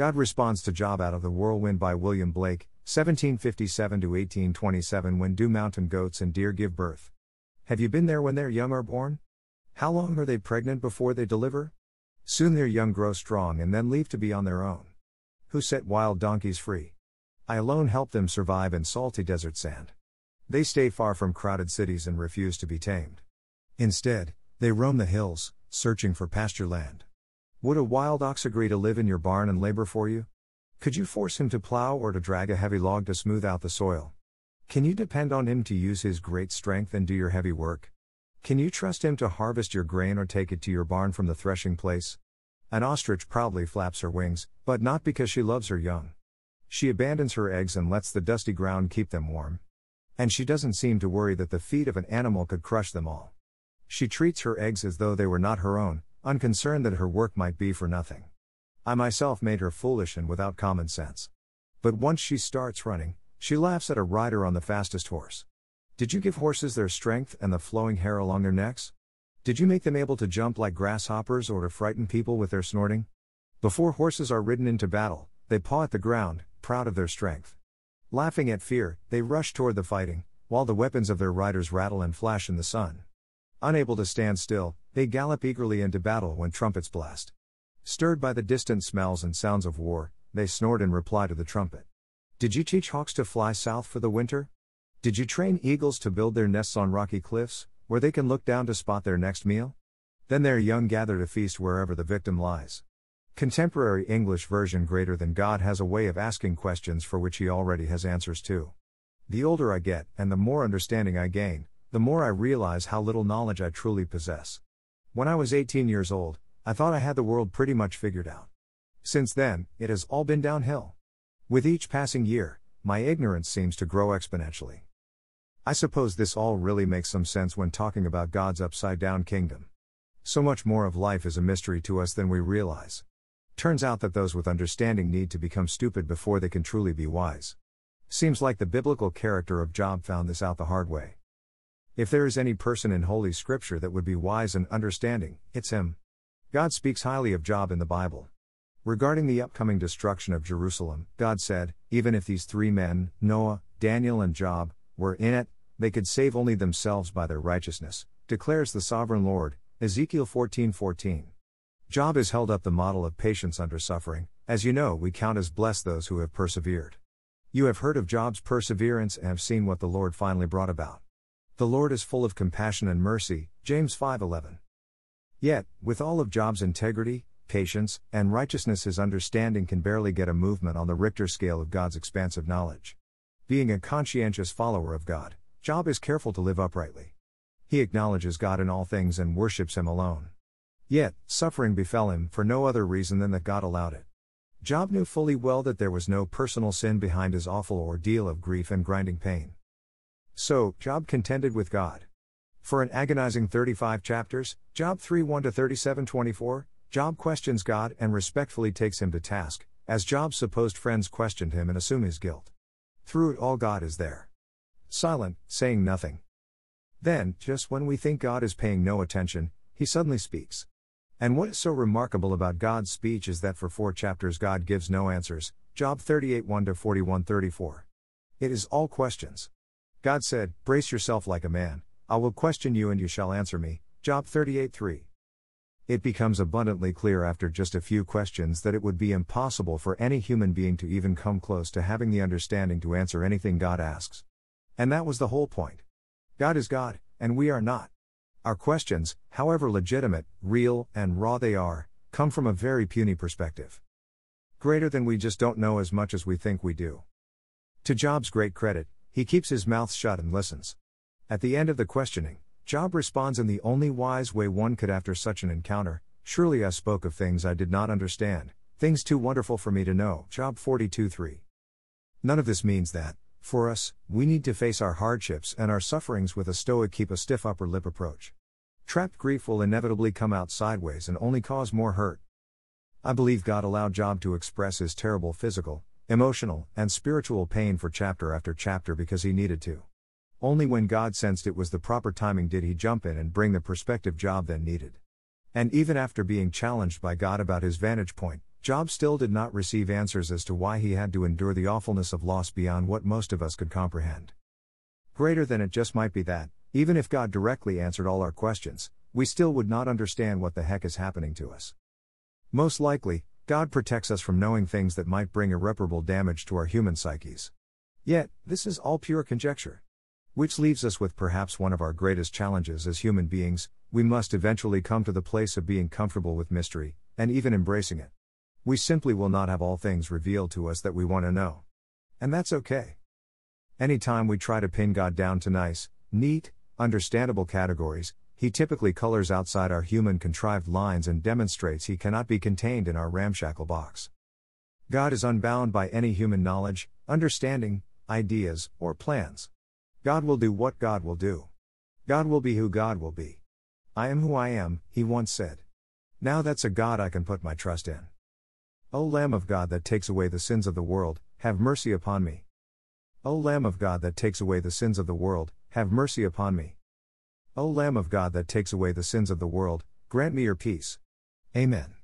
God responds to Job out of the whirlwind by William Blake, 1757 to 1827 when do mountain goats and deer give birth? Have you been there when their young are born? How long are they pregnant before they deliver? Soon their young grow strong and then leave to be on their own. Who set wild donkeys free? I alone help them survive in salty desert sand. They stay far from crowded cities and refuse to be tamed. Instead, they roam the hills, searching for pasture land. Would a wild ox agree to live in your barn and labor for you? Could you force him to plow or to drag a heavy log to smooth out the soil? Can you depend on him to use his great strength and do your heavy work? Can you trust him to harvest your grain or take it to your barn from the threshing place? An ostrich proudly flaps her wings, but not because she loves her young. She abandons her eggs and lets the dusty ground keep them warm. And she doesn't seem to worry that the feet of an animal could crush them all. She treats her eggs as though they were not her own, unconcerned that her work might be for nothing. I myself made her foolish and without common sense. But once she starts running, she laughs at a rider on the fastest horse. Did you give horses their strength and the flowing hair along their necks? Did you make them able to jump like grasshoppers or to frighten people with their snorting? Before horses are ridden into battle, they paw at the ground, proud of their strength. Laughing at fear, they rush toward the fighting, while the weapons of their riders rattle and flash in the sun. Unable to stand still, they gallop eagerly into battle when trumpets blast. Stirred by the distant smells and sounds of war, they snort in reply to the trumpet. Did you teach hawks to fly south for the winter? Did you train eagles to build their nests on rocky cliffs, where they can look down to spot their next meal? Then their young gather to feast wherever the victim lies. Contemporary English version Greater Than God has a way of asking questions for which he already has answers to. The older I get, and the more understanding I gain, the more I realize how little knowledge I truly possess. When I was 18 years old, I thought I had the world pretty much figured out. Since then, it has all been downhill. With each passing year, my ignorance seems to grow exponentially. I suppose this all really makes some sense when talking about God's upside down kingdom. So much more of life is a mystery to us than we realize. Turns out that those with understanding need to become stupid before they can truly be wise. Seems like the biblical character of Job found this out the hard way. If there is any person in Holy Scripture that would be wise and understanding, it's him. God speaks highly of Job in the Bible. Regarding the upcoming destruction of Jerusalem, God said, Even if these three men, Noah, Daniel, and Job, were in it, they could save only themselves by their righteousness, declares the sovereign Lord. Ezekiel 14:14. 14. Job is held up the model of patience under suffering. As you know, we count as blessed those who have persevered. You have heard of Job's perseverance and have seen what the Lord finally brought about. The Lord is full of compassion and mercy, James 5:11. Yet, with all of Job's integrity, patience, and righteousness, his understanding can barely get a movement on the Richter scale of God's expansive knowledge. Being a conscientious follower of God, Job is careful to live uprightly. He acknowledges God in all things and worships Him alone. Yet, suffering befell him for no other reason than that God allowed it. Job knew fully well that there was no personal sin behind his awful ordeal of grief and grinding pain. So, Job contended with God. For an agonizing 35 chapters, Job 3 1 37 24, Job questions God and respectfully takes him to task, as Job's supposed friends questioned him and assume his guilt. Through it all, God is there. Silent, saying nothing. Then, just when we think God is paying no attention, he suddenly speaks. And what is so remarkable about God's speech is that for four chapters God gives no answers, Job 38 1 41 34. It is all questions. God said, Brace yourself like a man, I will question you and you shall answer me. Job 38 3. It becomes abundantly clear after just a few questions that it would be impossible for any human being to even come close to having the understanding to answer anything God asks. And that was the whole point. God is God, and we are not. Our questions, however legitimate, real, and raw they are, come from a very puny perspective. Greater than we just don't know as much as we think we do. To Job's great credit, he keeps his mouth shut and listens. At the end of the questioning, Job responds in the only wise way one could after such an encounter Surely I spoke of things I did not understand, things too wonderful for me to know. Job 42 3. None of this means that, for us, we need to face our hardships and our sufferings with a stoic, keep a stiff upper lip approach. Trapped grief will inevitably come out sideways and only cause more hurt. I believe God allowed Job to express his terrible physical, emotional, and spiritual pain for chapter after chapter because he needed to. Only when God sensed it was the proper timing did he jump in and bring the perspective Job then needed. And even after being challenged by God about his vantage point, Job still did not receive answers as to why he had to endure the awfulness of loss beyond what most of us could comprehend. Greater than it just might be that, even if God directly answered all our questions, we still would not understand what the heck is happening to us. Most likely, God protects us from knowing things that might bring irreparable damage to our human psyches. Yet, this is all pure conjecture. Which leaves us with perhaps one of our greatest challenges as human beings we must eventually come to the place of being comfortable with mystery, and even embracing it. We simply will not have all things revealed to us that we want to know. And that's okay. Anytime we try to pin God down to nice, neat, understandable categories, he typically colors outside our human contrived lines and demonstrates he cannot be contained in our ramshackle box. God is unbound by any human knowledge, understanding, ideas, or plans. God will do what God will do. God will be who God will be. I am who I am, he once said. Now that's a God I can put my trust in. O Lamb of God that takes away the sins of the world, have mercy upon me. O Lamb of God that takes away the sins of the world, have mercy upon me. O Lamb of God that takes away the sins of the world, grant me your peace. Amen.